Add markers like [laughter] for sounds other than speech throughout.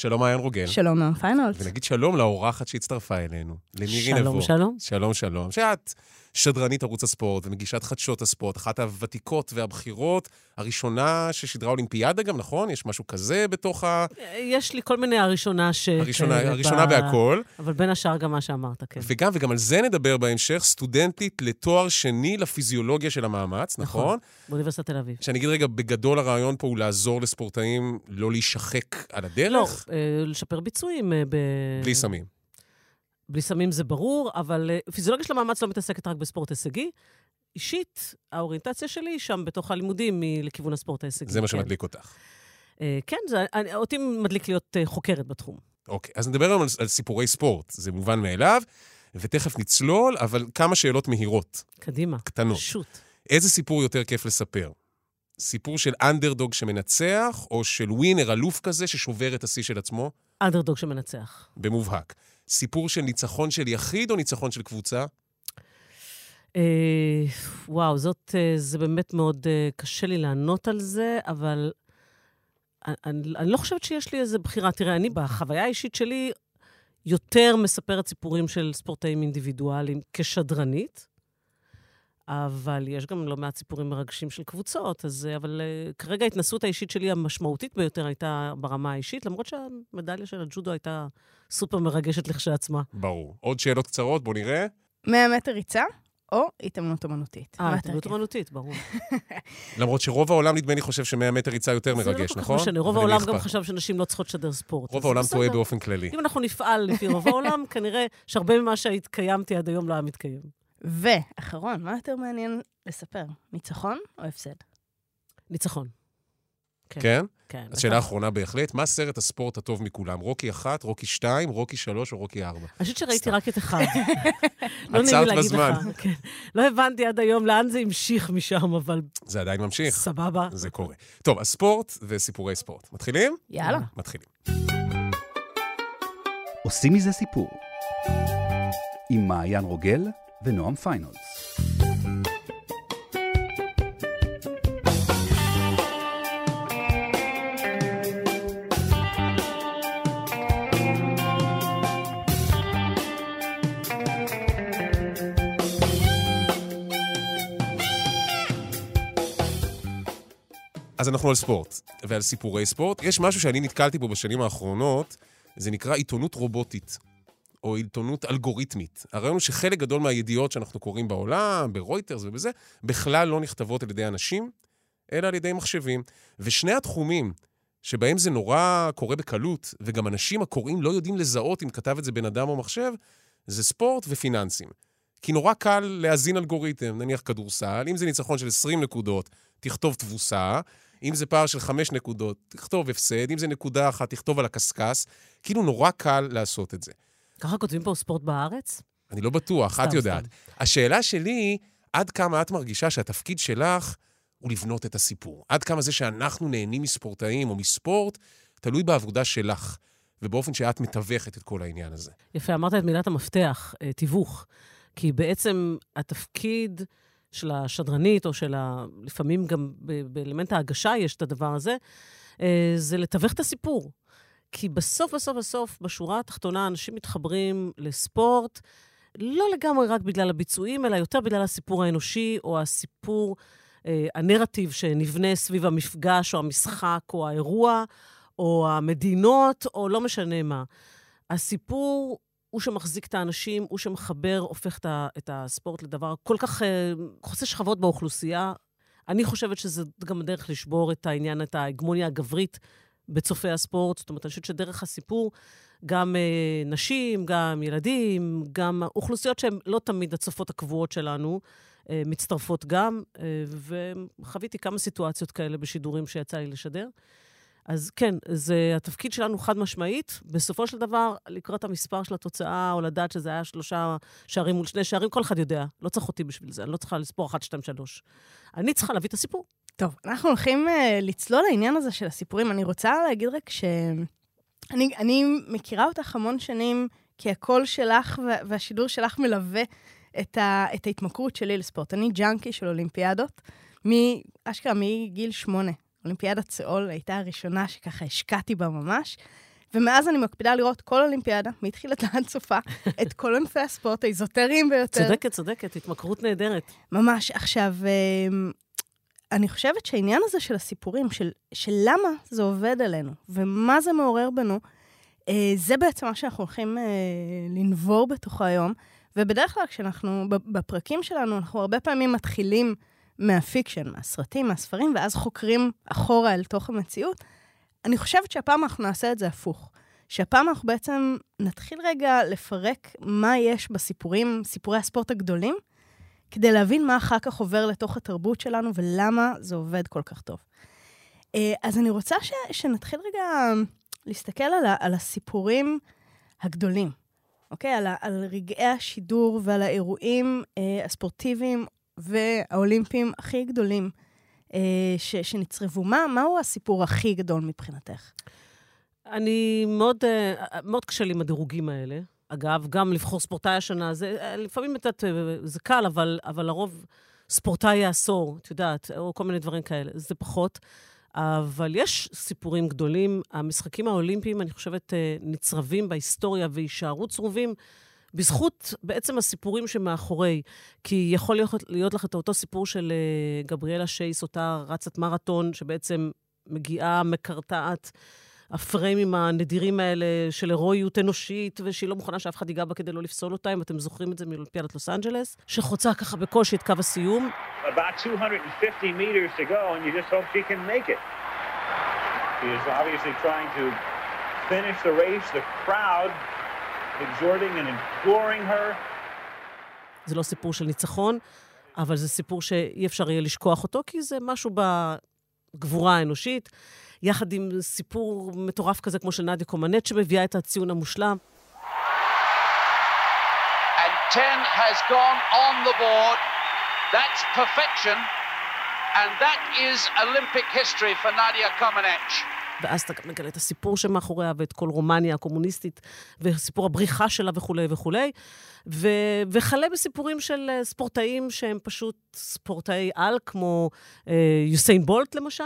שלום, מעיין רוגל. שלום, נועם פיינולט. ונגיד שלום לאורחת שהצטרפה אלינו, למירי נבו. שלום, שלום. שלום, שלום. שאת שדרנית ערוץ הספורט ומגישת חדשות הספורט, אחת הוותיקות והבכירות, הראשונה ששידרה אולימפיאדה גם, נכון? יש משהו כזה בתוך ה... יש לי כל מיני הראשונה ש... הראשונה, כאלה הראשונה ב- בהכל. אבל בין השאר גם מה שאמרת, כן. וגם, וגם על זה נדבר בהמשך, סטודנטית לתואר שני לפיזיולוגיה של המאמץ, נכון? נכון. באוניברסיטת תל אביב. שאני אגיד רגע, בגדול הרעיון פה הוא לעזור לספורטאים לא להישחק על הדרך, לא, אה, לשפר ביצועים אה, ב... בלי סמים. בלי סמים זה ברור, אבל אה, פיזיולוגיה של המאמץ לא מתעסקת רק בספורט הישגי. אישית, האוריינטציה שלי שם בתוך הלימודים היא לכיוון הספורט ההישגי. זה מה כן. שמדליק אותך. אה, כן, זה, אני, אותי מדליק להיות אה, חוקרת בתחום. אוקיי, אז נדבר היום על, על סיפורי ספורט, זה מובן מאליו, ותכף נצלול, אבל כמה שאלות מהירות, קדימה. קטנות. פשוט. איזה סיפור יותר כיף לספר? סיפור של אנדרדוג שמנצח, או של ווינר אלוף כזה ששובר את השיא של עצמו? אנדרדוג שמנצח. במובהק. סיפור של ניצחון של יחיד או ניצחון של קבוצה? אה, וואו, זאת, אה, זה באמת מאוד אה, קשה לי לענות על זה, אבל אני, אני, לא חושבת שיש לי איזו בחירה. תראה, אני בחוויה האישית שלי יותר מספרת סיפורים של ספורטאים אינדיבידואליים כשדרנית, אבל יש גם לא מעט סיפורים מרגשים של קבוצות, אז, אה, אבל אה, כרגע ההתנסות האישית שלי המשמעותית ביותר הייתה ברמה האישית, למרות שהמדליה של הג'ודו הייתה סופר מרגשת לכשעצמה. ברור. עוד שאלות קצרות, בואו נראה. 100 מטר ריצה או התאמנות אומנותית? אה, התאמנות כיף? אומנותית, ברור. [laughs] למרות שרוב העולם, נדמה לי, חושב ש-100 מטר ריצה יותר זה לא מרגש, כל כך נכון? משנה, רוב העולם גם? חשב שנשים לא צריכות לשדר ספורט. רוב העולם. טועה באופן כללי. אם אנחנו נפעל לפי רוב העולם, כנראה שהרבה ממה שהתקיימתי עד היום לא היה מתקיים. ואחרון, מה יותר מעניין לספר? ניצחון או הפסד? ניצחון. כן? כן. אז שאלה אחרונה בהחלט, מה סרט הספורט הטוב מכולם? רוקי 1, רוקי 2, רוקי 3 או רוקי 4? אני חושבת שראיתי. רק את אחד. [laughs] לא נעים להגיד בזמן. לך. כן. לא הבנתי עד היום לאן זה המשיך משם, אבל זה עדיין ממשיך, סבבה. זה קורה. טוב, אז ספורט וסיפורי ספורט. מתחילים? יאללה. מתחילים. עושים מזה סיפור. עם מעיין רוגל ונועם פיינולס. אז אנחנו על ספורט ועל סיפורי ספורט. יש משהו שאני נתקלתי בו בשנים האחרונות, זה נקרא עיתונות רובוטית, או עיתונות אלגוריתמית. הרעיון הוא שחלק גדול מהידיעות שאנחנו קוראים בעולם, ברויטרס ובזה, בכלל לא נכתבות על ידי אנשים, אלא על ידי מחשבים. ושני התחומים שבהם זה נורא קורה בקלות, וגם אנשים הקוראים לא יודעים לזהות אם כתב את זה בן אדם או מחשב, זה ספורט ופיננסים. כי נורא קל להזין אלגוריתם, נניח כדורסל, אם זה ניצחון של 20 נקודות, תכתוב תבוסה, אם זה פער של 5 נקודות, תכתוב הפסד, אם זה נקודה אחת, תכתוב על הקשקש. כאילו נורא קל לעשות את זה. ככה כותבים פה ספורט בארץ? אני לא בטוח, סתם, את יודעת. סתם. השאלה שלי עד כמה את מרגישה שהתפקיד שלך הוא לבנות את הסיפור? עד כמה זה שאנחנו נהנים מספורטאים או מספורט, תלוי בעבודה שלך, ובאופן שאת מתווכת את כל העניין הזה. יפה, אמרת את מילת המפתח, אה, תיווך. כי בעצם התפקיד של השדרנית, או של ה... לפעמים גם באלמנט ההגשה יש את הדבר הזה, אה, זה לתווך את הסיפור. כי בסוף, בסוף, בסוף, בשורה התחתונה, אנשים מתחברים לספורט, לא לגמרי רק בגלל הביצועים, אלא יותר בגלל הסיפור האנושי, או הסיפור, אה, הנרטיב שנבנה סביב המפגש, או המשחק, או האירוע, או המדינות, או לא משנה מה. הסיפור הוא שמחזיק את האנשים, הוא שמחבר, הופך את, את הספורט לדבר כל כך אה, חוצה שכבות באוכלוסייה. אני חושבת שזה גם הדרך לשבור את העניין, את ההגמוניה הגברית בצופי הספורט. זאת אומרת, אני חושבת שדרך הסיפור, גם אה, נשים, גם ילדים, גם אוכלוסיות שהן לא תמיד הצופות הקבועות שלנו, אה, מצטרפות גם, אה, וחוויתי כמה סיטואציות כאלה בשידורים שיצא לי לשדר. אז כן, זה התפקיד שלנו חד משמעית. בסופו של דבר, לקראת המספר של התוצאה, או לדעת שזה היה שלושה שערים מול שני שערים, כל אחד יודע. לא צריך אותי בשביל זה, אני לא צריכה לספור אחת, שתיים, שלוש. אני צריכה להביא את הסיפור. טוב, אנחנו הולכים uh, לצלול לעניין הזה של הסיפורים. אני רוצה להגיד רק ש... אני, אני מכירה אותך המון שנים, כי הקול שלך וה- והשידור שלך מלווה את, ה, את ההתמכרות שלי לספורט. אני ג'אנקי של אולימפיאדות, מ- אשכרה מגיל שמונה. אולימפיאדת סאול הייתה הראשונה שככה השקעתי בה ממש, ומאז אני מקפידה לראות כל אולימפיאדה, מתחילתה עד סופה, [laughs] את כל ענפי הספורט האיזוטריים ביותר. צודקת, צודקת, התמכרות נהדרת. ממש. עכשיו, אמ, אני חושבת שהעניין הזה של הסיפורים, של, של למה זה עובד עלינו, ומה זה מעורר בנו, אה, זה בעצם מה שאנחנו הולכים אה, לנבור בתוכו היום. ובדרך כלל כשאנחנו, בפרקים שלנו, אנחנו הרבה פעמים מתחילים מהפיקשן, מהסרטים, מהספרים, ואז חוקרים אחורה אל תוך המציאות. אני חושבת שהפעם אנחנו נעשה את זה הפוך. שהפעם אנחנו בעצם נתחיל רגע לפרק מה יש בסיפורים, סיפורי הספורט הגדולים, כדי להבין מה אחר כך עובר לתוך התרבות שלנו ולמה זה עובד כל כך טוב. אה, אז אני רוצה ש, שנתחיל רגע להסתכל על, ה, על הסיפורים הגדולים, אוקיי? על, ה, על רגעי השידור ועל האירועים אה, הספורטיביים והאולימפיים הכי גדולים אה, ש, שנצרבו. מה, מהו הסיפור הכי גדול מבחינתך? אני מאוד, אה, מאוד קשה לי עם הדירוגים האלה. אגב, גם לבחור ספורטאי השנה, זה אה, לפעמים את, זה קל, אבל, אבל לרוב ספורטאי העשור, את יודעת, או כל מיני דברים כאלה, זה פחות. אבל יש סיפורים גדולים. המשחקים האולימפיים, אני חושבת, נצרבים בהיסטוריה ויישארו צרובים בזכות בעצם הסיפורים שמאחורי. כי יכול להיות, להיות לך את אותו סיפור של uh, גבריאלה שייס, אותה רצת מרתון, שבעצם מגיעה, מקרטעת. הפריימים הנדירים האלה של הירואיות אנושית, ושהיא לא מוכנה שאף אחד ייגע בה כדי לא לפסול אותה, אם אתם זוכרים את זה מאולימפיאדת לוס אנג'לס, שחוצה ככה בקושי את קו הסיום. About 250 meters to. The crowd זה לא סיפור של ניצחון, אבל זה סיפור שאי אפשר יהיה לשכוח אותו, כי זה משהו בגבורה האנושית, יחד עם סיפור מטורף כזה כמו של נדיה קומנט, שמביאה את הציון המושלם. And 10 has gone on the board. That's perfection. And that is Olympic history for Nadia Comaneci. ואז אתה גם מגלה את הסיפור שמאחוריה, ואת כל רומניה הקומוניסטית, וסיפור הבריחה שלה וכולי וכולי. ו... וכלה בסיפורים של אה, ספורטאים שהם פשוט ספורטאי על, כמו אה, יוסיין בולט למשל,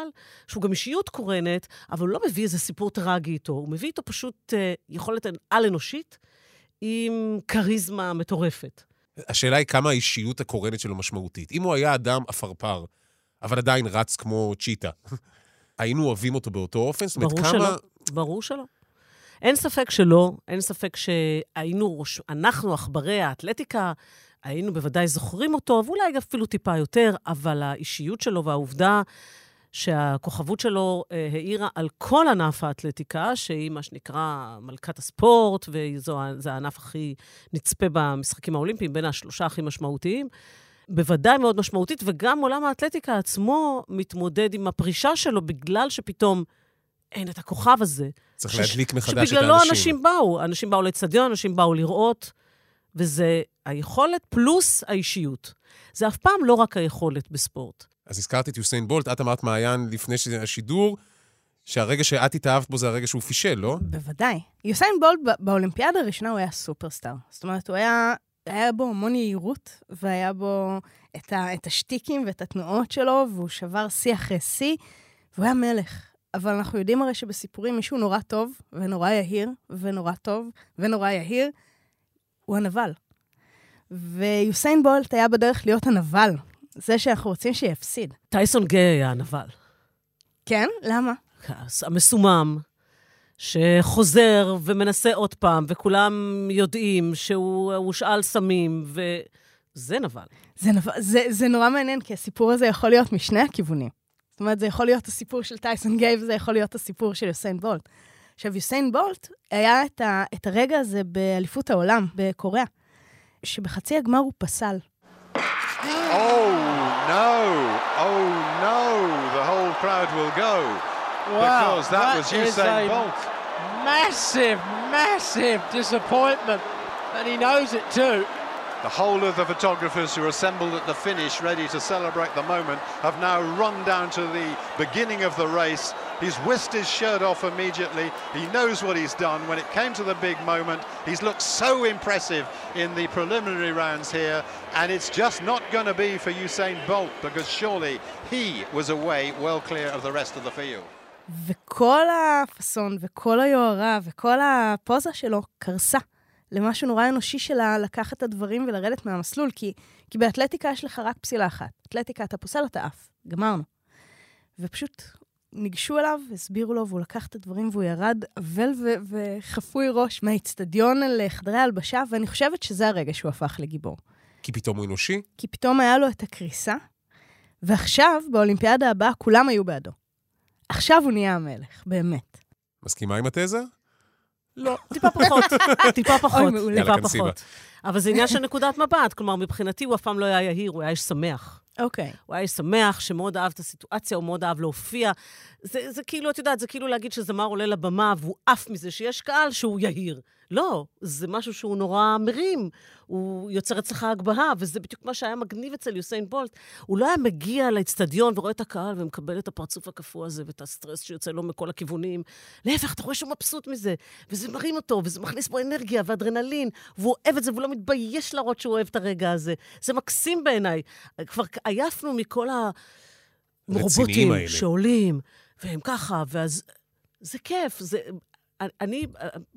שהוא גם אישיות קורנת, אבל הוא לא מביא איזה סיפור טרגי איתו, הוא מביא איתו פשוט אה, יכולת על-אנושית עם כריזמה מטורפת. השאלה היא כמה האישיות הקורנת שלו משמעותית. אם הוא היה אדם עפרפר, אבל עדיין רץ כמו צ'יטה, היינו אוהבים אותו באותו אופן? זאת אומרת, כמה... שלא, ברור שלא. אין ספק שלא, אין ספק שהיינו, אנחנו, עכברי האתלטיקה, היינו בוודאי זוכרים אותו, ואולי אפילו טיפה יותר, אבל האישיות שלו והעובדה שהכוכבות שלו אה, האירה על כל ענף האתלטיקה, שהיא מה שנקרא מלכת הספורט, וזה הענף הכי נצפה במשחקים האולימפיים, בין השלושה הכי משמעותיים. בוודאי מאוד משמעותית, וגם עולם האתלטיקה עצמו מתמודד עם הפרישה שלו בגלל שפתאום אין את הכוכב הזה. צריך ש... להדליק מחדש את האנשים. שבגללו אנשים באו. אנשים באו לאצטדיון, אנשים באו לראות, וזה היכולת פלוס האישיות. זה אף פעם לא רק היכולת בספורט. אז הזכרתי את יוסיין בולט, את אמרת מעיין לפני השידור, שהרגע שאת התאהבת בו זה הרגע שהוא פישל, לא? בוודאי. יוסיין בולט באולימפיאדה הראשונה הוא היה סופרסטאר. זאת אומרת, הוא היה היה בו המון יהירות, והיה בו את, ה, את השטיקים ואת התנועות שלו, והוא שבר שיא אחרי שיא, והוא היה מלך. אבל אנחנו יודעים הרי שבסיפורים מישהו נורא טוב, ונורא יהיר, ונורא טוב, ונורא יהיר, הוא הנבל. ויוסיין בולט היה בדרך להיות הנבל, זה שאנחנו רוצים שיפסיד. טייסון גיי היה הנבל. כן? למה? המסומם, שחוזר ומנסה עוד פעם, וכולם יודעים שהוא הושאל סמים, וזה נבל. זה, נבל זה, זה נורא מעניין, כי הסיפור הזה יכול להיות משני הכיוונים. זאת אומרת, זה יכול להיות הסיפור של טייסון גיי, וזה יכול להיות הסיפור של יוסיין בולט. עכשיו, יוסיין בולט, היה את, ה, את הרגע הזה באליפות העולם, בקוריאה, שבחצי הגמר הוא פסל. Oh, no, oh, no, the whole crowd will go. Wow, because that, that was Usain Bolt. Massive, massive disappointment, and he knows it too. The whole of the photographers who are assembled at the finish ready to celebrate the moment have now run down to the beginning of the race. He's whisked his shirt off immediately. He knows what he's done. When it came to the big moment, he's looked so impressive in the preliminary rounds here. And it's just not going to be for Usain Bolt because surely he was away well clear of the rest of the field. וכל הפאסון וכל היוהרה וכל הפוזה שלו קרסה למשהו נורא אנושי שלה לקחת את הדברים ולרדת מהמסלול, כי, כי באתלטיקה יש לך רק פסילה אחת. אתלטיקה, אתה פוסל, אתה עף. גמרנו. ופשוט ניגשו אליו, הסבירו לו, והוא לקח את הדברים והוא ירד אבל ו- וחפוי ראש מהאיצטדיון אל חדרי ההלבשה, ואני חושבת שזה הרגע שהוא הפך לגיבור. כי פתאום הוא אנושי? כי פתאום היה לו את הקריסה, ועכשיו, באולימפיאדה הבאה, כולם היו בעדו. עכשיו הוא נהיה המלך, באמת. מסכימה עם התזה? לא. טיפה פחות, טיפה פחות, אוי, מעולה. טיפה יאללה, כנסי בה. פחות. אבל זה עניין של נקודת מבט. כלומר, מבחינתי הוא אף פעם לא היה יהיר, הוא היה איש שמח. אוקיי. הוא היה איש שמח, שמאוד אהב את הסיטואציה, הוא מאוד אהב להופיע. זה, זה כאילו, את יודעת, זה כאילו להגיד שזמר עולה לבמה והוא עף מזה שיש קהל שהוא יהיר. לא, זה משהו שהוא נורא מרים. הוא יוצר אצלך הגבהה, וזה בדיוק מה שהיה מגניב אצל יוסיין בולט. הוא לא היה מגיע לאצטדיון ורואה את הקהל ומקבל את הפרצוף הקפוא הזה ואת הסטרס שיוצא לו מכל הכיוונים. להפך, אתה רואה שהוא מבסוט מזה, וזה מרים אותו, וזה מכניס בו אנרגיה ואדרנלין, והוא אוהב את זה, והוא לא מתבייש להראות שהוא אוהב את הרגע הזה. זה מקסים בעיניי. כבר עייפנו מכל הרובוטים האלה. שעולים, והם ככה, ואז... זה כיף, זה... אני,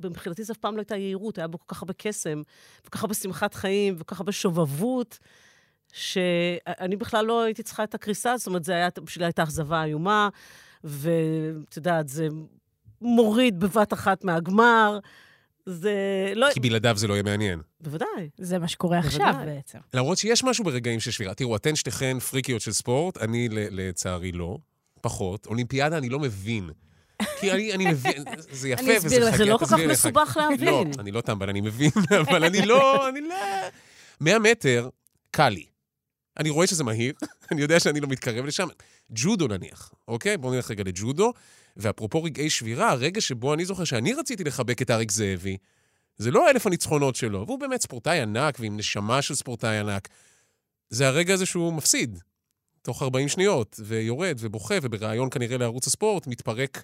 מבחינתי זה אף פעם לא הייתה יהירות, היה בו כל כך הרבה קסם, וכל כך הרבה שמחת חיים, וכל כך הרבה שובבות, שאני בכלל לא הייתי צריכה את הקריסה, זאת אומרת, זה היה, בשבילי הייתה אכזבה איומה, ואת יודעת, זה מוריד בבת אחת מהגמר. זה לא... כי בלעדיו זה לא יהיה מעניין. בוודאי. זה מה שקורה בוודאי. עכשיו בעצם. למרות שיש משהו ברגעים של שבירה. תראו, אתן שתיכן פריקיות של ספורט, אני לצערי לא, פחות. אולימפיאדה אני לא מבין. כי אני, אני מבין, זה יפה אני וזה אסביר לך. זה לא כל כך. מסובך לא, להבין. אני לא טמבל, אני מבין, [laughs] אבל אני לא, אני לא... 100 מטר, קל לי. אני רואה שזה מהיר, [laughs] אני יודע שאני לא מתקרב לשם. ג'ודו נניח, אוקיי? בואו נלך רגע לג'ודו. ואפרופו רגעי שבירה, הרגע שבו אני זוכר שאני רציתי לחבק את אריק זאבי, זה לא אלף הניצחונות שלו, והוא באמת ספורטאי ענק ועם נשמה של ספורטאי ענק. זה הרגע הזה שהוא מפסיד, תוך 40 שניות, ויורד ובוכה, ובריאיון כנראה לערוץ הספורט, מתפרק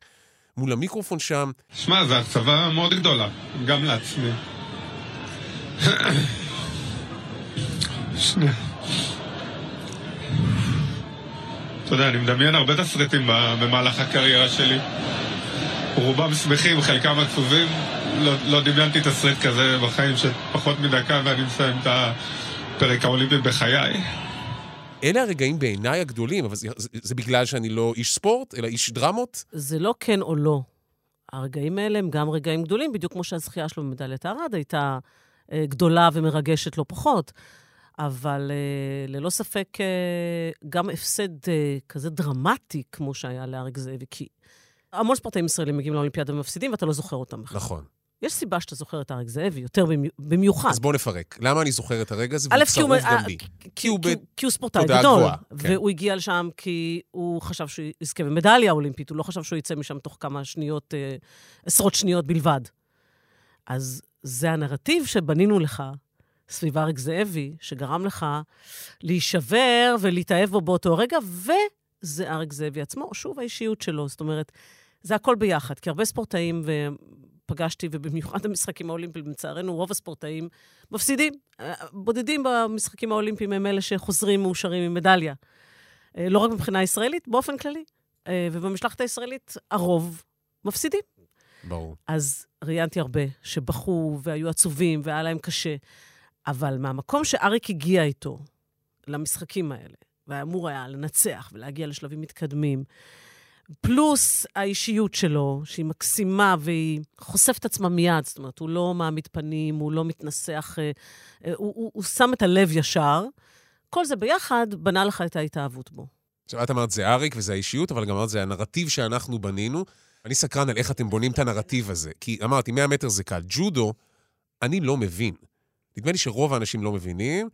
מול המיקרופון שם. שמע, זו הקצבה מאוד גדולה, גם לעצמי. אתה יודע, אני מדמיין הרבה תסריטים במהלך הקריירה שלי. רובם שמחים, חלקם עצובים. לא, לא דמיינתי תסריט כזה בחיים של פחות מדקה ואני מסיים את הפרק האולימפי בחיי. אלה הרגעים בעיניי הגדולים, אבל זה, זה, זה בגלל שאני לא איש ספורט, אלא איש דרמות. זה לא כן או לא. הרגעים האלה הם גם רגעים גדולים, בדיוק כמו שהזכייה שלו במדליית הארד הייתה אה, גדולה ומרגשת לא פחות. אבל אה, ללא ספק, אה, גם הפסד אה, כזה דרמטי כמו שהיה לאריק זאבי, כי המון ספורטאים ישראלים מגיעים לאולימפיאדה ומפסידים, ואתה לא זוכר אותם בכלל. נכון. יש סיבה שאתה זוכר את אריק זאבי, יותר במי- במיוחד. אז בואו נפרק. למה אני זוכר את הרגע הזה? והוא צרוב אה, גם בי. כי- כי הוא ספורטאי גדול, כן. והוא הגיע לשם כי הוא חשב שהוא יזכה במדליה אולימפית, הוא לא חשב שהוא יצא משם תוך כמה שניות, אה, עשרות שניות בלבד. אז זה הנרטיב שבנינו לך סביב אריק זאבי, שגרם לך להישבר ולהתאהב בו באותו רגע, וזה אריק זאבי עצמו, שוב האישיות שלו. זאת אומרת, זה הכל ביחד, כי הרבה ספורטאים, ופגשתי, ובמיוחד במשחקים האולימפיים, לצערנו, רוב הספורטאים מפסידים. בודדים במשחקים האולימפיים הם אלה שחוזרים מאושרים עם מדליה. אה, לא רק מבחינה ישראלית, באופן כללי. אה, ובמשלחת הישראלית, הרוב מפסידים. ברור. אז ראיינתי הרבה שבכו והיו עצובים והיה להם קשה. אבל מהמקום שאריק הגיע איתו למשחקים האלה, ואמור היה לנצח ולהגיע לשלבים מתקדמים, פלוס האישיות שלו, שהיא מקסימה והיא חושפת עצמה מיד, זאת אומרת, הוא לא מעמיד פנים, הוא לא מתנסח, אה, אה, הוא, הוא, הוא שם את הלב ישר. כל זה ביחד בנה לך את ההתאהבות בו. עכשיו, את אמרת זה אריק וזה האישיות, אבל גם אמרת זה הנרטיב שאנחנו בנינו. אני סקרן על איך אתם בונים את הנרטיב הזה. כי אמרתי, 100 מטר זה קל. ג'ודו, אני לא מבין. נדמה לי שרוב האנשים לא מבינים.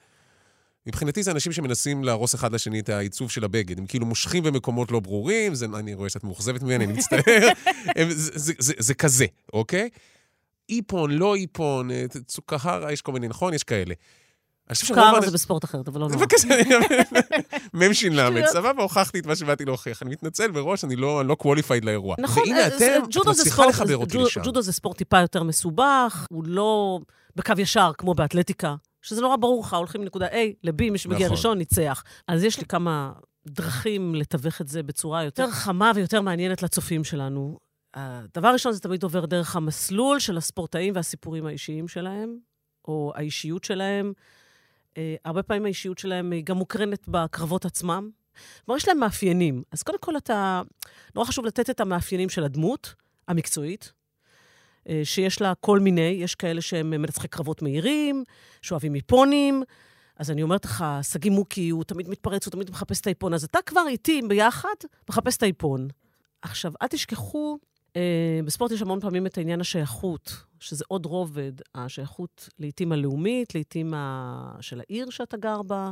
מבחינתי זה אנשים שמנסים להרוס אחד לשני את העיצוב של הבגד. הם כאילו מושכים במקומות לא ברורים, זה, אני רואה שאת מאוכזבת ממני, אני מצטער. [laughs] הם, זה, זה, זה, זה כזה, אוקיי? איפון, לא איפון, אה, צוקהרה, יש כל מיני, נכון? יש כאלה. האנשים- זה בספורט אחרת, אבל לא נורא. בבקשה, [laughs] מ"ש שטויות. סבבה, הוכחתי את מה שבאתי להוכיח. אני מתנצל מראש, אני לא לא qualified לאירוע. נכון, והנה אה, אתם, את מצליחה ספורט- לחבר אותי לשם. ג'ודו זה ספורט טיפה יותר מסובך, הוא לא בקו ישר כמו באתלטיקה, שזה נורא ברור לך, הולכים מנקודה A ל-B, מי שמגיע נכון. ראשון ניצח. אז יש לי כמה דרכים לתווך את זה בצורה יותר חמה ויותר מעניינת לצופים שלנו. הדבר הראשון זה תמיד עובר דרך המסלול של הספורטאים והסיפורים האישיים שלהם, או האישיות שלהם. אה, הרבה פעמים האישיות שלהם היא גם מוקרנת בקרבות עצמם. כלומר, יש להם מאפיינים. אז קודם כל, אתה... נורא חשוב לתת את המאפיינים של הדמות המקצועית, שיש לה כל מיני, יש כאלה שהם מנצחי קרבות מהירים, שאוהבים איפונים. אז אני אומרת לך, שגיא מוקי, הוא תמיד מתפרץ, הוא תמיד מחפש את האיפון. אז אתה כבר איתי ביחד מחפש את האיפון. עכשיו, אל תשכחו, אה, בספורט יש המון פעמים את העניין השייכות, שזה עוד רובד, השייכות לעתים הלאומית, לעתים ה... של העיר שאתה גר בה.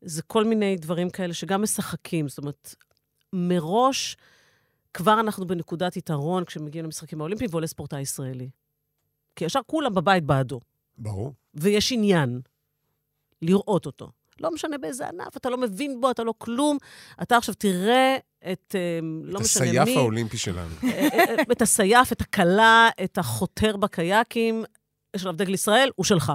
זה כל מיני דברים כאלה שגם משחקים. זאת אומרת, מראש, כבר אנחנו בנקודת יתרון כשמגיעים למשחקים האולימפיים ועולה ספורטאי ישראלי. כי ישר כולם בבית בעדו. ברור. ויש עניין לראות אותו. לא משנה באיזה ענף, אתה לא מבין בו, אתה לא כלום. אתה עכשיו תראה את, אה, לא משנה מי... את הסייף האולימפי שלנו. אה, אה, את הסייף, את הכלה, את החותר בקייקים. יש עליו דגל ישראל, הוא שלך.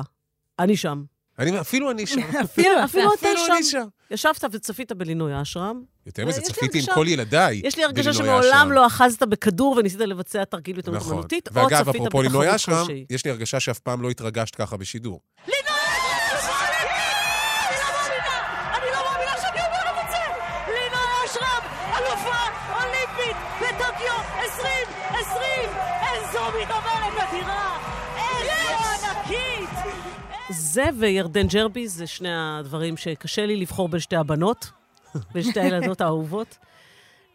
אני שם. אני, אפילו אני שם. [laughs] אפילו, [laughs] אפילו אתה אפילו אני שם. שם. ישבת וצפית בלינוי אשרם. יותר מזה, לי צפיתי עם כל ילדיי. יש לי הרגשה שמעולם. לא אחזת בכדור וניסית לבצע תרגיל נכון. אמנותית, או ואגב, צפית אפרופו לינוי בתחרות אשרם, כלשהי. יש לי הרגשה שאף פעם לא התרגשת ככה בשידור. זה וירדן ג'רבי, זה שני הדברים שקשה לי לבחור בין שתי הבנות, [laughs] בין שתי הילדות האהובות.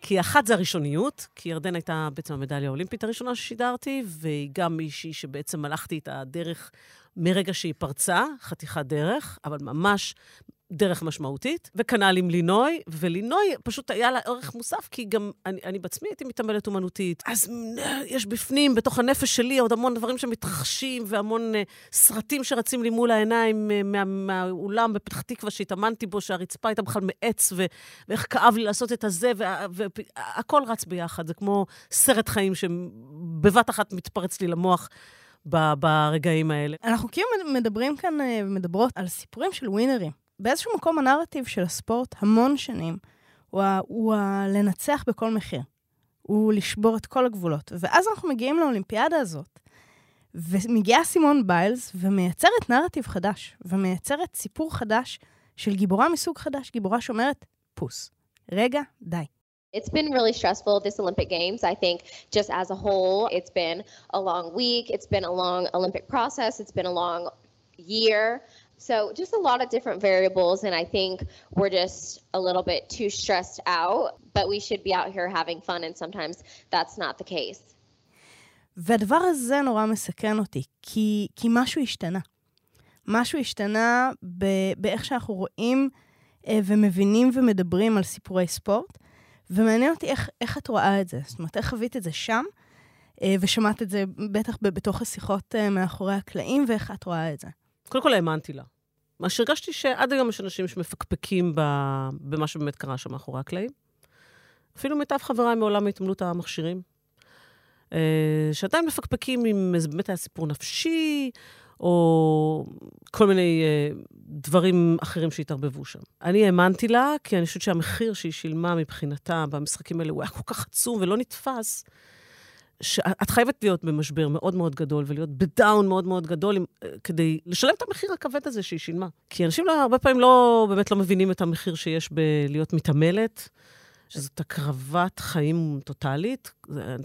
כי אחת זה הראשוניות, כי ירדן הייתה בעצם המדליה האולימפית הראשונה ששידרתי, והיא גם מישהי שבעצם הלכתי את הדרך מרגע שהיא פרצה, חתיכת דרך, אבל ממש דרך משמעותית, וכנ"ל עם לינוי, ולינוי פשוט היה לה ערך מוסף, כי גם אני, אני בעצמי הייתי מתעמלת אומנותית. אז אה, יש בפנים, בתוך הנפש שלי, עוד המון דברים שמתרחשים, והמון אה, סרטים שרצים לי מול העיניים אה, מה, מהאולם בפתח תקווה שהתאמנתי בו, שהרצפה הייתה בכלל מעץ, ו, ואיך כאב לי לעשות את הזה, והכל רץ ביחד. זה כמו סרט חיים שבבת אחת מתפרץ לי למוח. ברגעים האלה. אנחנו כאילו מדברים כאן, אה, מדברות על סיפורים של ווינרים. באיזשהו מקום הנרטיב של הספורט המון שנים הוא, ה, הוא ה, לנצח בכל מחיר. הוא לשבור את כל הגבולות. ואז אנחנו מגיעים לאולימפיאדה הזאת, ומגיעה סימון ביילס ומייצרת נרטיב חדש, ומייצרת סיפור חדש של גיבורה מסוג חדש, גיבורה שאומרת, פוס. רגע, די. It's been really stressful this Olympic Games. I think just as a whole, it's been a long week, it's been a long Olympic process, it's been a long year. So just a lot of different variables and I think we're just a little bit too stressed out, but we should be out here having fun and sometimes that's not the case. והדבר הזה נורא מסכן אותי, כי, כי משהו השתנה. משהו השתנה ב- באיך שאנחנו רואים אה, ומבינים ומדברים על סיפורי ספורט, ומעניין אותי איך, איך את רואה את זה. זאת אומרת, איך חווית את זה שם, אה, ושמעת את זה בטח בתוך השיחות אה, מאחורי הקלעים, ואיך את רואה את זה. קודם כל האמנתי לה. מה שהרגשתי שעד היום יש אנשים שמפקפקים. במה שבאמת קרה שם מאחורי הקלעים. אפילו מיטב חבריי מעולם ההתעמלות המכשירים. אה, שעדיין מפקפקים אם זה באמת היה סיפור נפשי, או כל מיני אה, דברים אחרים שהתערבבו שם. אני האמנתי לה, כי אני חושבת שהמחיר שהיא שילמה מבחינתה במשחקים האלה הוא היה כל כך עצום ולא נתפס, שאת חייבת להיות במשבר מאוד מאוד גדול ולהיות בדאון מאוד מאוד גדול עם, אה, כדי לשלם את המחיר הכבד הזה שהיא שילמה. כי אנשים לא, הרבה פעמים לא, באמת לא מבינים את המחיר שיש בלהיות מתעמלת, שזאת הקרבת חיים טוטאלית.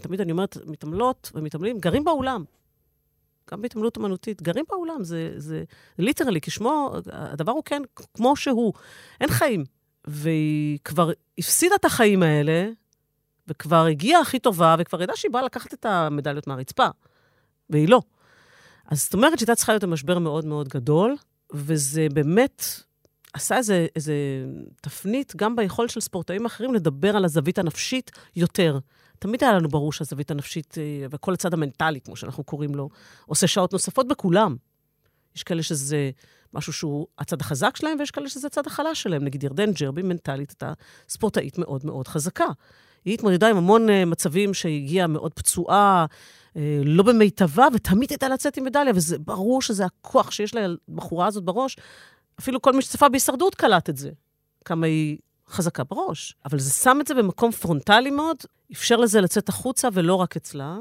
תמיד אני אומרת, מתעמלות ומתעמלים גרים באולם. גם בהתעמלות אומנותית, גרים באולם, זה, זה ליטרלי, כשמו, הדבר הוא כן, כמו שהוא. אין חיים. והיא כבר הפסידה את החיים האלה, וכבר הגיעה הכי טובה, וכבר ידעה שהיא באה לקחת את המדליות מהרצפה, והיא לא. אז זאת אומרת שהייתה צריכה להיות משבר מאוד מאוד גדול, וזה באמת עשה איזה, איזה תפנית גם ביכולת של ספורטאים אחרים לדבר על הזווית הנפשית יותר. תמיד היה לנו ברור שהזווית הנפשית, אה, וכל הצד המנטלי, כמו שאנחנו קוראים לו, עושה שעות נוספות בכולם. יש כאלה שזה משהו שהוא הצד החזק שלהם, ויש כאלה שזה הצד החלש שלהם. נגיד ירדן ג'רבי, מנטלית, הייתה ספורטאית מאוד מאוד חזקה. היא התמודדה עם המון uh, מצבים שהיא הגיעה מאוד פצועה, uh, לא במיטבה, ותמיד הייתה לצאת עם מדליה, וזה ברור שזה הכוח שיש לבחורה הזאת בראש. אפילו כל מי שצפה בהישרדות קלט את זה. כמה היא חזקה בראש. אבל זה שם את זה במקום פרונטלי מאוד, אפשר לזה לצאת החוצה ולא רק אצלה.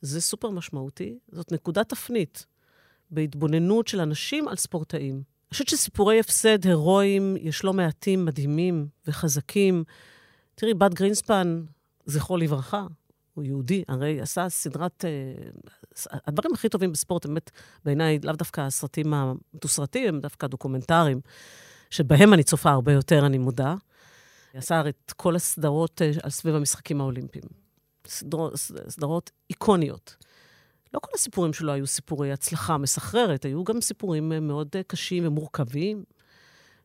זה סופר משמעותי. זאת נקודת תפנית בהתבוננות של אנשים על ספורטאים. אני חושבת שסיפורי הפסד הירואיים, יש לא מעטים מדהימים וחזקים. תראי, באד גרינספן, זכרו לברכה, הוא יהודי, הרי עשה סדרת... Uh, הדברים הכי טובים בספורט, באמת, בעיניי, לאו דווקא הסרטים המתוסרטים, הם דווקא דוקומנטריים, שבהם אני צופה הרבה יותר, אני מודה. עשה את כל הסדרות uh, על סביב המשחקים האולימפיים. סדרות, סדרות איקוניות. לא כל הסיפורים שלו היו סיפורי הצלחה מסחררת, היו גם סיפורים uh, מאוד קשים ומורכבים,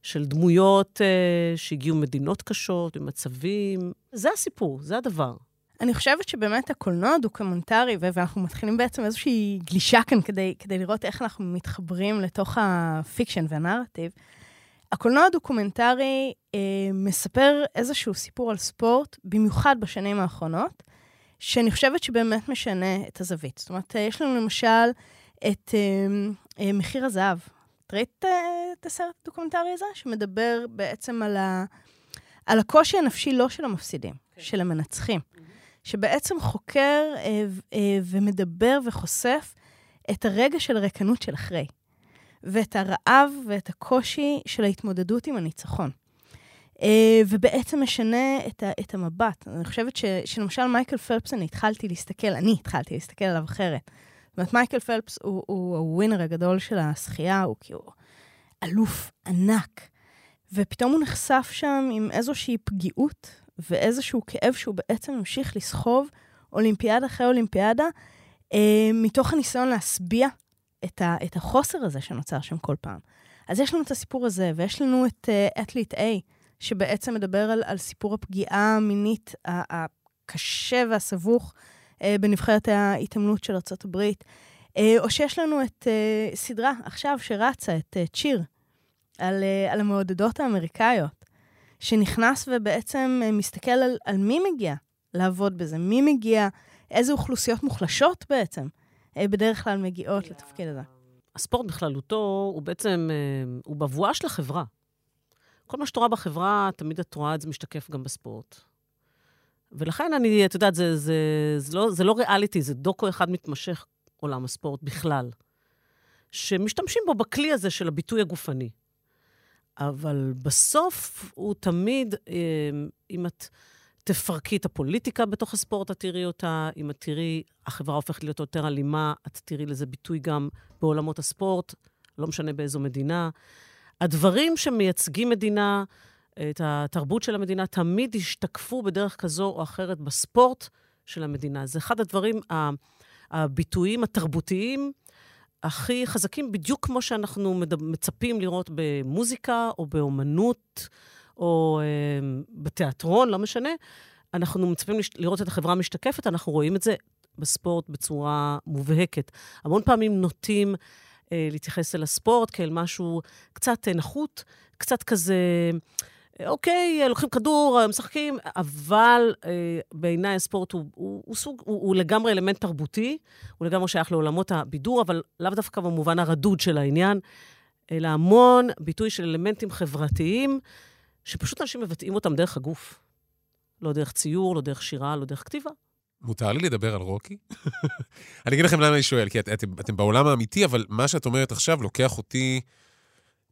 של דמויות uh, שהגיעו ממדינות קשות, במצבים. זה הסיפור, זה הדבר. אני חושבת שבאמת הקולנוע הדוקומנטרי, ואנחנו מתחילים בעצם איזושהי גלישה כאן כדי, כדי לראות איך אנחנו מתחברים לתוך ה fiction והנרטיב. הקולנוע הדוקומנטרי אה, מספר איזשהו סיפור על ספורט, במיוחד בשנים האחרונות, שאני חושבת שבאמת משנה את הזווית. זאת אומרת, יש לנו למשל את אה, אה, מחיר הזהב. את ראית אה, את הסרט הדוקומנטרי הזה? שמדבר בעצם על, ה, על הקושי הנפשי לא של המפסידים, okay. של המנצחים. Mm-hmm. שבעצם חוקר אה, אה, ומדבר וחושף את הרגע של הריקנות של אחרי, ואת הרעב ואת הקושי של ההתמודדות עם הניצחון. אה, ובעצם משנה את, ה, את המבט. אני חושבת ש, שלמשל מייקל פלפס, אני התחלתי להסתכל, אני התחלתי להסתכל עליו אחרת. זאת אומרת, מייקל פלפס הוא, הוא הווינר הגדול של השחייה, הוא כאילו אלוף ענק. ופתאום הוא נחשף שם עם איזושהי פגיעות ואיזשהו כאב שהוא בעצם ממשיך לסחוב אולימפיאדה אחרי אולימפיאדה, אה, מתוך הניסיון להשביע את, ה, את החוסר הזה שנוצר שם כל פעם. אז יש לנו את הסיפור הזה, ויש לנו את אתליט uh, A, שבעצם מדבר על, על סיפור הפגיעה המינית הקשה והסבוך בנבחרת ההתעמלות של ארה"ב. Uh, או שיש לנו את uh, סדרה עכשיו שרצה, את צ'יר, על, על המעודדות האמריקאיות. שנכנס ובעצם אה, מסתכל על, על מי מגיע לעבוד בזה, מי מגיע, איזה אוכלוסיות מוחלשות בעצם אה, בדרך כלל מגיעות לתפקיד הזה. הספורט בכללותו הוא בעצם, אה, הוא בבואה של החברה. כל מה שאת רואה בחברה, תמיד את רואה את זה משתקף גם בספורט. ולכן אני, את יודעת, זה, זה, זה, לא, זה לא ריאליטי, זה דוקו אחד מתמשך, עולם הספורט בכלל, שמשתמשים בו בכלי הזה של הביטוי הגופני. אבל בסוף הוא תמיד, אמ, אם את תפרקי את הפוליטיקה בתוך הספורט, את תראי אותה. אם את תראי, החברה הופכת להיות יותר אלימה, את תראי לזה ביטוי גם בעולמות הספורט, לא משנה באיזו מדינה. הדברים שמייצגים מדינה, את התרבות של המדינה, תמיד השתקפו בדרך כזו או אחרת בספורט של המדינה. זה אחד הדברים, הביטויים התרבותיים הכי חזקים, בדיוק כמו שאנחנו מצפים לראות במוזיקה או באומנות או אה, בתיאטרון, לא משנה. אנחנו מצפים לראות את החברה משתקפת, אנחנו רואים את זה בספורט בצורה מובהקת. המון פעמים נוטים אה, להתייחס אל הספורט כאל משהו קצת נחות, קצת כזה... אוקיי, לוקחים כדור, משחקים, אבל אה, בעיניי הספורט הוא, הוא, הוא סוג, הוא, הוא לגמרי אלמנט תרבותי, הוא לגמרי שייך לעולמות הבידור, אבל לאו דווקא במובן הרדוד של העניין, אלא המון ביטוי של אלמנטים חברתיים, שפשוט אנשים מבטאים אותם דרך הגוף. לא דרך ציור, לא דרך שירה, לא דרך כתיבה. מותר לי לדבר על רוקי? [laughs] אני אגיד לכם למה אני שואל, כי את, אתם, אתם בעולם האמיתי, אבל מה שאת אומרת עכשיו לוקח אותי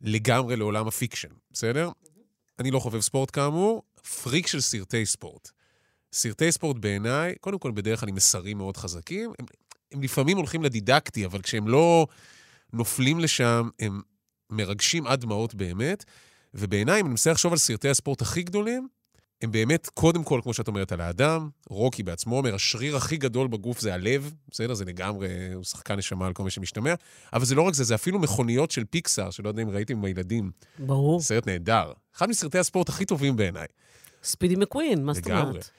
לגמרי לעולם ה fiction, בסדר? אני לא חובב ספורט כאמור, פריק של סרטי ספורט. סרטי ספורט בעיניי, קודם כל בדרך כלל עם מסרים מאוד חזקים, הם, הם לפעמים הולכים לדידקטי, אבל כשהם לא נופלים לשם, הם מרגשים עד דמעות באמת. ובעיניי, אם אני מנסה לחשוב על סרטי הספורט הכי גדולים, הם באמת, קודם כל, כמו שאת אומרת, על האדם. רוקי בעצמו אומר, השריר הכי גדול בגוף זה הלב, בסדר? זה לגמרי, הוא שחקן נשמה על כל מה שמשתמע. אבל זה לא רק זה, זה אפילו מכוניות של פיקסאר, שלא יודע אם ראיתם עם הילדים. ברור. סרט נהדר. אחד מסרטי הספורט הכי טובים בעיניי. ספידי מקווין, מה זאת אומרת?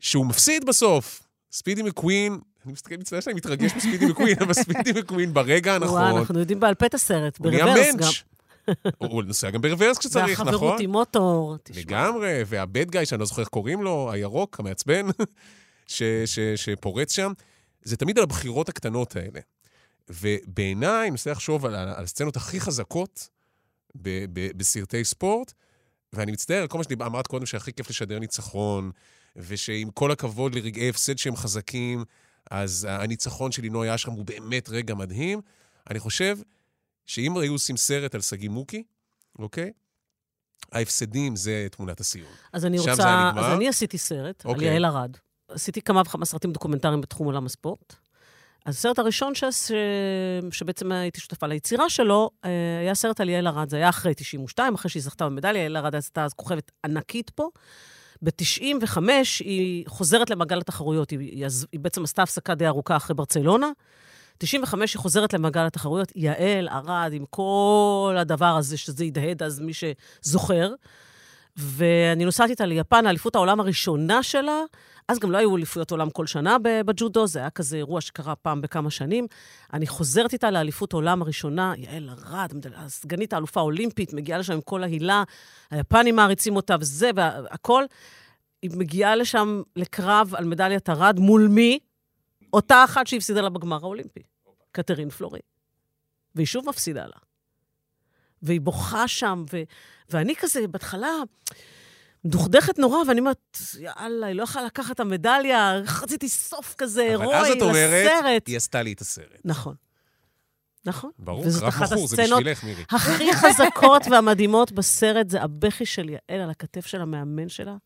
שהוא מפסיד בסוף. ספידי מקווין, אני מסתכל, מצטער שאני מתרגש מספידי מקווין, [laughs] אבל ספידי מקווין ברגע הנכון. וואו, אנחנו יודעים בעל פה את הסרט, ברוורס גם. הוא נוסע גם ברוורס כשצריך, נכון? והחברות עם מוטור, תשמע. לגמרי, והבד גאי, שאני לא זוכר איך קוראים לו, הירוק, המעצבן, שפורץ שם. זה תמיד על הבחירות הקטנות האלה. ובעיניי, אני מנסה לחשוב על, על הסצנות הכי חזקות ב, ב, בסרטי ספורט, ואני מצטער על כל מה שאמרת קודם, שהכי כיף לשדר ניצחון, ושעם כל הכבוד לרגעי הפסד שהם חזקים, אז הניצחון של לינוי אשרם הוא באמת רגע מדהים. אני חושב שאם היו עושים סרט על שגיא מוקי, אוקיי? ההפסדים זה תמונת הסיום. אז אני רוצה... אז אני עשיתי סרט על אוקיי. יעל ארד. עשיתי כמה וכמה סרטים דוקומנטריים בתחום עולם הספורט. אז הסרט הראשון ש... ש... שבעצם הייתי שותפה ליצירה שלו, אה, היה סרט על יעל ארד. זה היה אחרי 92, אחרי שהיא זכתה במדליה. יעל ארד הייתה אז כוכבת ענקית פה. ב-95 היא חוזרת למעגל התחרויות. היא, היא, היא בעצם עשתה הפסקה די ארוכה אחרי ברצלונה. 95 היא חוזרת למעגל התחרויות. יעל ארד, עם כל הדבר הזה, שזה הדהד אז מי שזוכר. ואני נוסעת איתה ליפן, האליפות העולם הראשונה שלה. אז גם לא היו אליפויות עולם כל שנה בג'ודו, זה היה כזה אירוע שקרה פעם בכמה שנים. אני חוזרת איתה לאליפות עולם הראשונה, יעל ארד, סגנית האלופה האולימפית, מגיעה לשם עם כל ההילה, היפנים מעריצים אותה וזה, והכל. היא מגיעה לשם לקרב על מדליית ארד, מול מי? אותה אחת שהפסידה לה בגמר האולימפי, קטרין פלורי. והיא שוב מפסידה לה. והיא בוכה שם, ו... ואני כזה, בהתחלה, מדוכדכת נורא, ואני אומרת, יאללה, היא לא יכולה לקחת את המדליה, רציתי סוף כזה אבל הירואי אז את אומרת, לסרט. היא עשתה לי את הסרט. נכון. נכון. ברור, קרב מכור, זה בשבילך, מירי. הכי חזקות והמדהימות בסרט, זה הבכי של יעל על הכתף של המאמן שלה.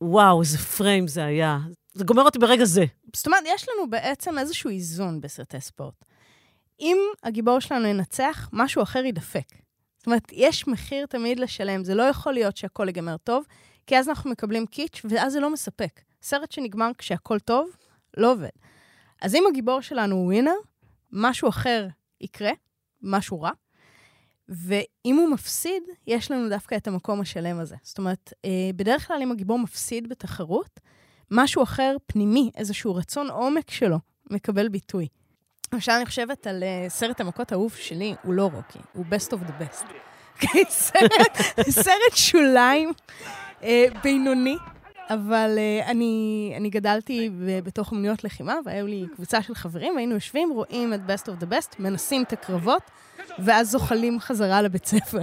וואו, איזה פריים זה היה. זה גומר אותי ברגע זה. זאת אומרת, יש לנו בעצם איזשהו איזון בסרטי ספורט. אם הגיבור שלנו ינצח, משהו אחר יידפק. זאת אומרת, יש מחיר תמיד לשלם, זה לא יכול להיות שהכל ייגמר טוב, כי אז אנחנו מקבלים קיץ', ואז זה לא מספק. סרט שנגמר כשהכל טוב, לא עובד. אז אם הגיבור שלנו הוא ווינר, משהו אחר יקרה, משהו רע, ואם הוא מפסיד, יש לנו דווקא את המקום השלם הזה. זאת אומרת, אה, בדרך כלל אם הגיבור מפסיד בתחרות, משהו אחר פנימי, איזשהו רצון עומק שלו, מקבל ביטוי. למשל, אני חושבת על uh, סרט המכות האהוב שלי, הוא לא רוקי, הוא best of the best. [laughs] אוקיי, סרט, שוליים, uh, בינוני, אבל uh, אני, אני גדלתי בתוך אמנויות לחימה, והיו לי קבוצה של חברים, היינו יושבים, רואים את best of the best, מנסים את הקרבות, ואז זוחלים חזרה לבית ספר.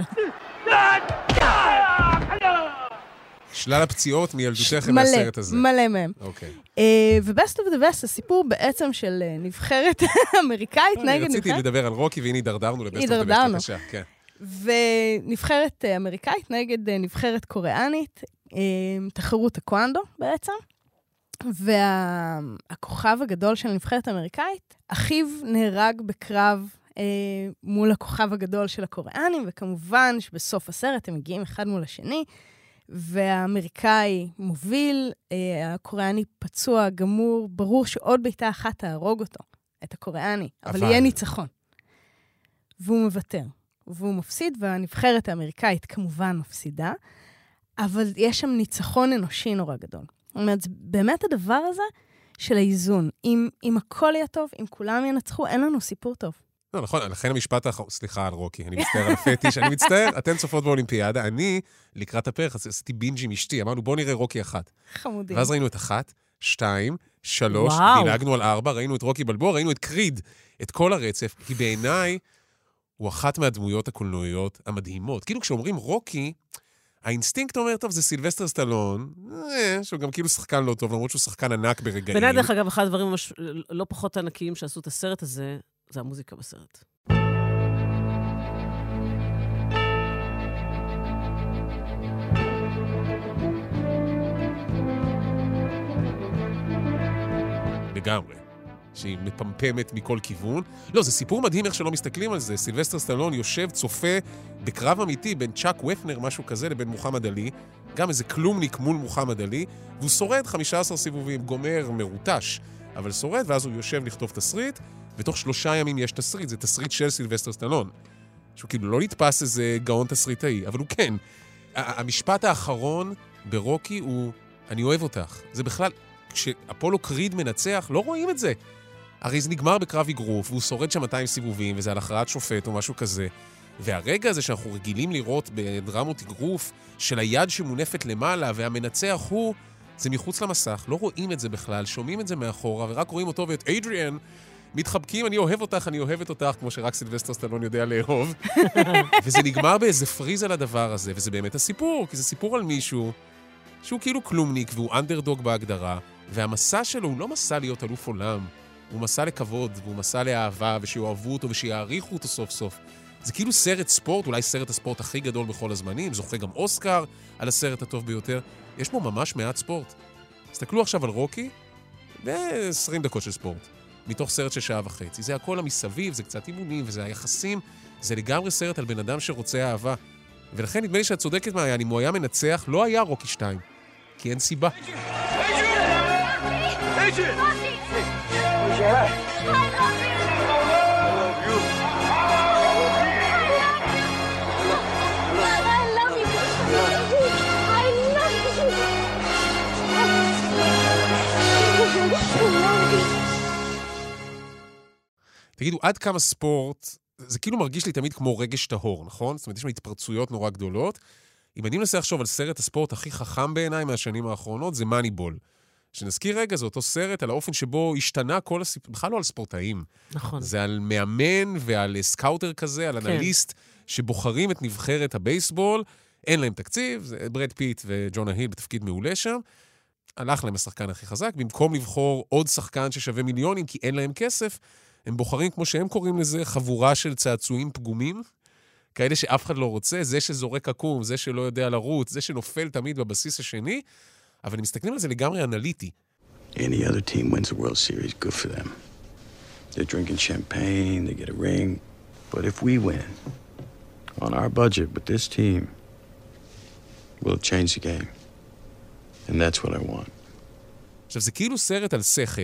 שלל הפציעות מלא, מהסרט הזה. מלא מהם. אוקיי. אה, ו-Best of the Best, הסיפור בעצם של אה, נבחרת [laughs] אמריקאית אני נגד רציתי נבחרת... לדבר על רוקי, והנה הידרדרנו לבסט אוף דה הידרדרנו. בבקשה, כן. ונבחרת אה, אמריקאית נגד אה, נבחרת קוריאנית, אה, תחרות טקוונדו בעצם. והכוכב הגדול של הנבחרת האמריקאית, אחיו נהרג בקרב אה, מול הכוכב הגדול של הקוריאנים, וכמובן שבסוף הסרט הם מגיעים אחד מול השני, והאמריקאי מוביל, אה, הקוריאני פצוע, גמור, ברור שעוד בעיטה אחת תהרוג אותו, את הקוריאני, אבל, אבל- יהיה ניצחון. והוא מוותר, והוא מפסיד, והנבחרת האמריקאית כמובן מפסידה, אבל יש שם ניצחון אנושי נורא גדול. זאת אומרת, באמת הדבר הזה של האיזון. אם, אם הכל יהיה טוב, אם כולם ינצחו, אין לנו סיפור טוב. לא, נכון, לכן המשפט האחרון, סליחה על רוקי, אני מצטער על הפטיש, אני מצטער, [laughs] אתן צופות באולימפיאדה, אני, לקראת הפרק, עשיתי בינג' עם אשתי, אמרנו, בואו נראה רוקי אחת. חמודים. ואז ראינו את אחת, שתיים, שלוש. דילגנו על ארבע, ראינו את רוקי בלבוע, ראינו את קריד, את כל הרצף, כי בעיניי הוא אחת מהדמויות הקולנועיות המדהימות. כאילו כשאומרים רוקי, האינסטינקט אומר, טוב, זה סילבסטר סטלון, אה, שהוא גם כאילו שחקן לא טוב, למרות שהוא שחקן ענק ברגעים. בעיניי, דרך אגב, אחד הדברים ממש לא פחות ענקיים שעשו את הסרט הזה, זה המוזיקה בסרט. לגמרי. שהיא מפמפמת מכל כיוון. לא, זה סיפור מדהים איך שלא מסתכלים על זה. סילבסטר סטלון יושב, צופה בקרב אמיתי בין צ'אק ופנר, משהו כזה, לבין מוחמד עלי. גם איזה כלומניק מול מוחמד עלי, והוא שורד 15 סיבובים, גומר, מרוטש, אבל שורד, ואז הוא יושב לכתוב תסריט, ותוך שלושה ימים יש תסריט, זה תסריט של סילבסטר סטלון. שהוא כאילו לא נתפס איזה גאון תסריטאי, אבל הוא כן. המשפט האחרון ברוקי הוא, אני אוהב אותך. זה בכלל, כשאפולו קריד מנצח, לא רואים את זה. הרי זה נגמר בקרב אגרוף, והוא שורד שם 200 סיבובים, וזה על הכרעת שופט או משהו כזה. והרגע הזה שאנחנו רגילים לראות בדרמות אגרוף, של היד שמונפת למעלה, והמנצח הוא, זה מחוץ למסך, לא רואים את זה בכלל, שומעים את זה מאחורה, ורק רואים אותו ואת אדריאן מתחבקים, אני אוהב אותך, אני אוהבת אותך, כמו שרק סילבסטר סטלון יודע לאהוב. [laughs] וזה נגמר באיזה פריז על הדבר הזה, וזה באמת הסיפור, כי זה סיפור על מישהו שהוא כאילו כלומניק והוא אנדרדוג בהגדרה, והמסע שלו הוא לא מסע להיות אלוף עולם, הוא מסע לכבוד, והוא מסע לאהבה, ושיאהבו אותו ושיעריכו אותו סוף סוף. זה כאילו סרט ספורט, אולי סרט הספורט הכי גדול בכל הזמנים, זוכה גם אוסקר על הסרט הטוב ביותר. יש בו ממש מעט ספורט. תסתכלו עכשיו על רוקי, ו-20 דקות של ספורט, מתוך סרט של שעה וחצי. זה הכל המסביב, זה קצת אימונים, וזה היחסים, זה לגמרי סרט על בן אדם שרוצה אהבה. ולכן נדמה לי שאת צודקת, מעיין, אם הוא היה מנצח, לא היה רוקי 2. כי אין סיבה. I תגידו, עד כמה ספורט, זה כאילו מרגיש לי תמיד כמו רגש טהור, נכון? זאת אומרת, יש שם התפרצויות נורא גדולות. אם אני מנסה לחשוב על סרט הספורט הכי חכם בעיניי מהשנים האחרונות, זה מאניבול. שנזכיר רגע, זה אותו סרט על האופן שבו השתנה כל הסיפור, בכלל לא על ספורטאים. נכון. זה על מאמן ועל סקאוטר כזה, על כן. אנליסט, שבוחרים את נבחרת הבייסבול, אין להם תקציב, זה ברד פיט וג'ונה היל בתפקיד מעולה שם. הלך להם השחקן הכי חזק, במקום לבחור עוד שחקן ששווה מיליונים, כי אין להם כסף, הם בוחרים, כמו שהם קוראים לזה, חבורה של צעצועים פגומים, כאלה שאף אחד לא רוצה, זה שזורק עקום, זה שלא יודע לרוץ, זה שנופל תמיד בבסיס השני, אבל הם מסתכלים על זה לגמרי אנליטי. Any other team wins the World Series, good for them. They're drinking champagne, they get a ring. But if we win, on our budget with this team, we'll change the game. And that's what I want. עכשיו, זה כאילו סרט על שכל.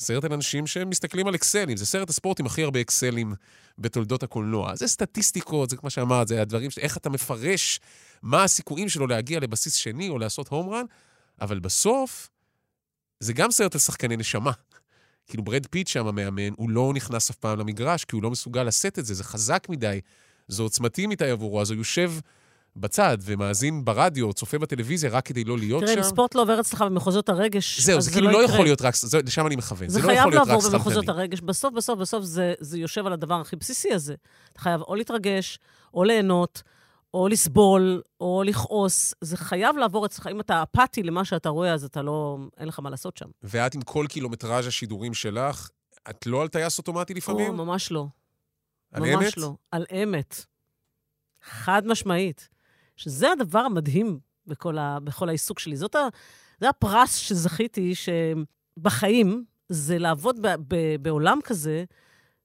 סרט על אנשים שמסתכלים על אקסלים. זה סרט הספורט עם הכי הרבה אקסלים בתולדות הקולנוע. זה סטטיסטיקות, זה כמו שאמרת, זה הדברים, ש- איך אתה מפרש מה הסיכויים שלו להגיע לבסיס שני או לעשות הום רן, אבל בסוף, זה גם סרט על שחקני נשמה. כאילו ברד פיט שם, המאמן, הוא לא נכנס אף פעם למגרש, כי הוא לא מסוגל לשאת את זה, זה חזק מדי, זה עוצמתי מדי עבורו, אז הוא יושב בצד ומאזין ברדיו, צופה בטלוויזיה רק כדי לא להיות תראה, שם. אם ספורט לא עובר אצלך במחוזות הרגש, זהו, אז זה כאילו לא יקרה. יכול להיות רק, זה- לשם אני מכוון. זה לא חייב יכול להיות לעבור רק במחוזות סחטני. הרגש. בסוף, בסוף, בסוף זה, זה יושב על הדבר הכי בסיסי הזה. אתה חייב או להתרגש, או ליהנות, או לסבול, או לכעוס. זה חייב לעבור אצלך. אם אתה אפאתי למה שאתה רואה, אז אתה לא... אין לך מה לעשות שם. ואת עם כל קילומטראז' השידורים שלך, את לא על טייס אוטומטי או, לפעמים? ממש לא. על ממש אמת? לא. על אמת. חד משמעית. שזה הדבר המדהים בכל, ה, בכל העיסוק שלי. זאת ה, זה הפרס שזכיתי, שבחיים, זה לעבוד ב, ב, בעולם כזה,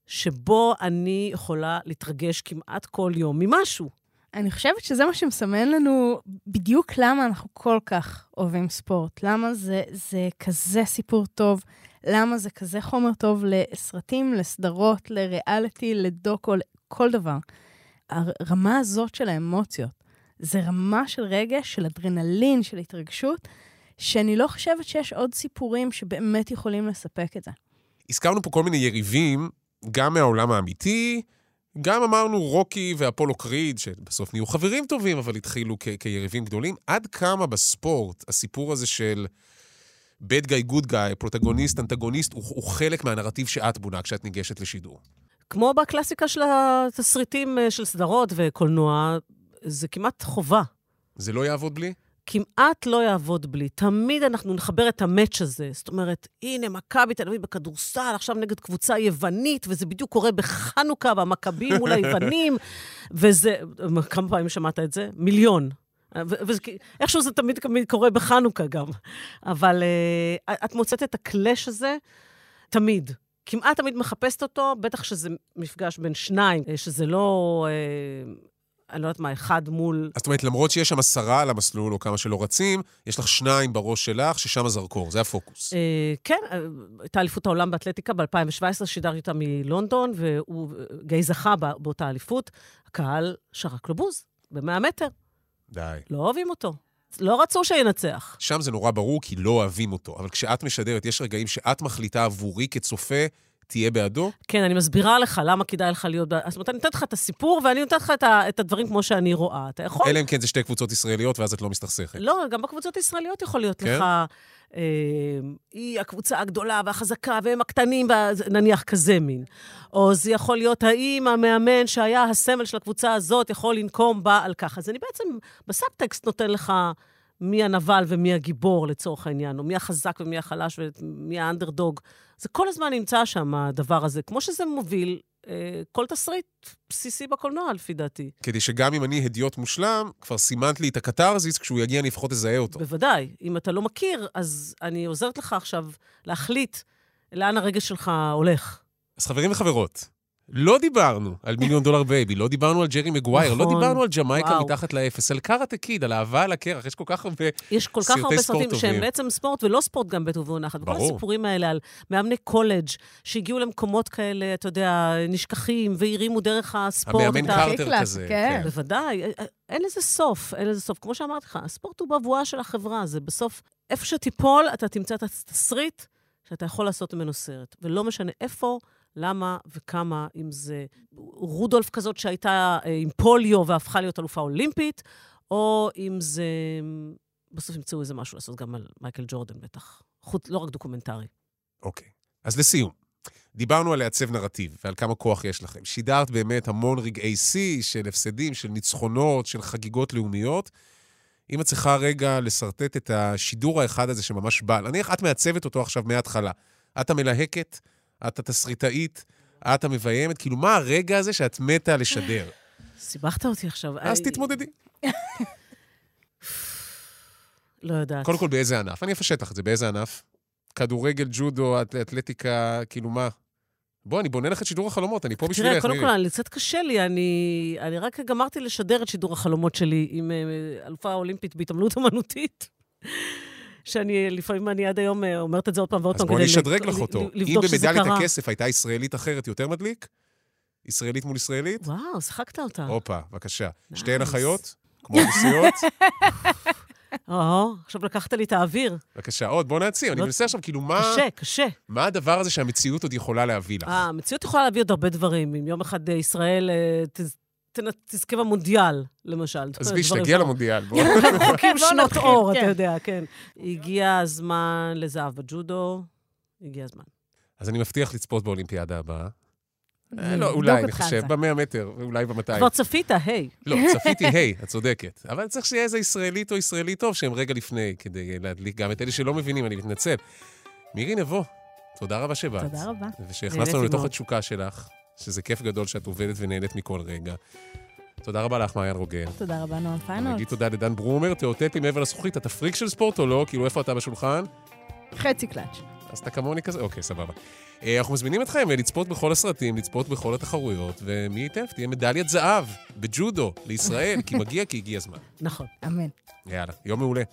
שבו אני יכולה להתרגש כמעט כל יום ממשהו. אני חושבת שזה מה שמסמן לנו בדיוק למה אנחנו כל כך אוהבים ספורט. למה זה, זה כזה סיפור טוב, למה זה כזה חומר טוב לסרטים, לסדרות, לריאליטי, לדוקו, לכל דבר. הרמה הזאת של האמוציות, זה רמה של רגש, של אדרנלין, של התרגשות, שאני לא חושבת שיש עוד סיפורים שבאמת יכולים לספק את זה. הזכרנו פה כל מיני יריבים, גם מהעולם האמיתי, גם אמרנו רוקי ואפולו קריד, שבסוף נהיו חברים טובים, אבל התחילו כ- כיריבים גדולים. עד כמה בספורט הסיפור הזה של bad guy, good guy, פרוטגוניסט, אנטגוניסט, הוא, הוא חלק מהנרטיב שאת בונה כשאת ניגשת לשידור. כמו בקלאסיקה של התסריטים אה, של סדרות וקולנוע, זה כמעט חובה. זה לא יעבוד בלי? כמעט לא יעבוד בלי. תמיד אנחנו נחבר את המאץ' הזה. זאת אומרת, הנה, מכבי תל אביב בכדורסל, עכשיו נגד קבוצה יוונית, וזה בדיוק קורה בחנוכה, והמכבים מול היוונים, [laughs] וזה... כמה פעמים שמעת את זה? מיליון. ואיכשהו זה תמיד, תמיד קורה בחנוכה גם. אבל uh, את מוצאת את הקלאש הזה תמיד. כמעט תמיד מחפשת אותו, בטח שזה מפגש בין שניים, אה, שזה לא... Uh, אני לא יודעת מה, אחד מול... אז זאת אומרת, למרות שיש שם עשרה על המסלול, או כמה שלא רצים, יש לך שניים בראש שלך, ששם הזרקור, זה הפוקוס. אה, כן, אה, הייתה אליפות העולם באתלטיקה ב-2017, שידרתי אותה מלונדון, והוא גיא זכה בא- באותה אליפות. הקהל שרק לו בוז, ב-100 מטר. די. לא אוהבים אותו. לא רצו שינצח. שם זה נורא ברור, כי לא אוהבים אותו. אבל כשאת משדרת, יש רגעים שאת מחליטה עבורי כצופה, תהיה בעדו? כן, אני מסבירה לך למה כדאי לך להיות... ב- זאת אומרת, אני נותנת לך את הסיפור, ואני נותנת לך את, ה- את הדברים כמו שאני רואה. אתה יכול... אלא אם כן זה שתי קבוצות ישראליות, ואז את לא מסתכסכת. לא, גם בקבוצות הישראליות יכול להיות כן? לך... אה, היא הקבוצה הגדולה והחזקה, והם הקטנים, נניח כזה מין. או זה יכול להיות האם המאמן שהיה הסמל של הקבוצה הזאת יכול לנקום בה על ככה. אז אני בעצם בסאבטקסט נותן לך מי הנבל ומי הגיבור לצורך העניין, או מי החזק ומי החלש ומי האנדרדוג. זה כל הזמן נמצא שם, הדבר הזה. כמו שזה מוביל אה, כל תסריט בסיסי בקולנוע, לפי דעתי. כדי שגם אם אני הדיוט מושלם, כבר סימנת לי את הקתרזיס, כשהוא יגיע אני לפחות אזהה אותו. בוודאי. אם אתה לא מכיר, אז אני עוזרת לך עכשיו להחליט לאן הרגש שלך הולך. אז חברים וחברות, לא דיברנו על מיליון דולר בייבי, לא דיברנו על ג'רי מגווייר, לא נכון. דיברנו על ג'מייקה וואו. מתחת לאפס, על קראטה קיד, על אהבה על הקרח, יש כל כך הרבה... יש כל כך סרטי הרבה ספורט סרטים שהם טובים. בעצם ספורט ולא ספורט גם בעת ובעונה אחת. וכל ברור. הסיפורים האלה על מאמני קולג' שהגיעו למקומות כאלה, אתה יודע, נשכחים, והרימו דרך הספורט. המאמן קרטר קלאסי, כזה. כן. בוודאי, אין לזה סוף, אין לזה סוף. כמו שאמרתי לך, הספורט הוא בבואה של החברה, זה בסוף, איפה שתיפול, אתה תמצא את התסריט שאתה יכול לעשות ממנו סרט. ולא משנה איפה, למה וכמה, אם זה רודולף הזאת שהייתה אה, עם פוליו והפכה להיות אלופה אולימפית, או אם זה... בסוף ימצאו איזה משהו לעשות גם על מייקל ג'ורדן בטח. חוץ, לא רק דוקומנטרי. אוקיי. אז לסיום, דיברנו על לעצב נרטיב ועל כמה כוח יש לכם. שידרת באמת המון רגעי שיא של הפסדים, של ניצחונות, של חגיגות לאומיות. אם את צריכה רגע לשרטט את השידור האחד הזה שממש בא, נניח את מעצבת אותו עכשיו מההתחלה. את המלהקת, את התסריטאית, את המביימת, כאילו, מה הרגע הזה שאת מתה לשדר? סיבכת אותי עכשיו. אז אה, תתמודדי. לא יודעת. קודם כל, באיזה ענף? אני אפשט לך את זה, באיזה ענף? כדורגל, ג'ודו, אתלטיקה, כאילו מה? בוא, אני בונה לך את שידור החלומות, אני פה בשבילך. תראה, קודם מירי. כל, קצת קשה לי, אני, אני רק גמרתי לשדר את שידור החלומות שלי עם אה, אלופה אולימפית בהתעמלות אומנותית. שאני לפעמים, אני עד היום אה, אומרת את זה עוד פעם ועוד אז פעם, בוא כדי נשדרג לב- לך אותו. אם במדליית. הכסף הייתה ישראלית אחרת, יותר מדליק? ישראלית מול ישראלית? וואו, שיחקת אותה. הופה, בבקשה. שתיהן אחיות? כמו נסיעות? [laughs] או, עכשיו לקחת לי את האוויר. בבקקה, עוד, בוא נעצים. אני לא- מנסה עכשיו, כאילו, מה... קשה, קשה. מה הדבר הזה שהמציאות עוד יכולה להביא לך? אה, המציאות יכולה להביא עוד הרבה דברים. אם יום אחד אה, ישראל תזכה במונדיאל, למשל. עזבי, שתגיע [laughs] [laughs] לא- למונדיאל. רחוקים בוא שנות נתחיל, אור, כן. אתה יודע, כן. הגיע הזמן לזהב בג'ודו, הגיע הזמן. אז אני מבטיח לצפות באולימפיאדה הבאה. אה, נבדוק לא, אולי, אני חושב. במאה מטר, אולי במאתיים. כבר צפית, היי. לא, צפיתי, היי, את צודקת. אבל צריך שיהיה איזה ישראלית או ישראלי טוב שהם רגע לפני, כדי להדליק גם את אלה שלא מבינים, אני מתנצל. מירי נבו, תודה רבה שבאת. תודה רבה. ושהכנסת לנו לתוך. התשוקה שלך, שזה כיף גדול שאת עובדת ונהנית מכל רגע. תודה רבה לך, מעיין רוגל. תודה רבה, נועם פיינולד. נגיד תודה לדן ברומר, תאותת לי מעבר לזכוכית, אתה פריק של ספורט או לא? כאילו, איפה אתה בשולחן? חצי קלאץ'. אז אתה כמוני כזה? אוקיי, סבבה. אה, אנחנו מזמינים אתכם אה, לצפות בכל הסרטים, לצפות בכל התחרויות, ומי ייתן, תהיה מדליית זהב בג'ודו לישראל, כי מגיע, כי הגיע הזמן. [laughs] נכון. אמן. יאללה, יום מעולה.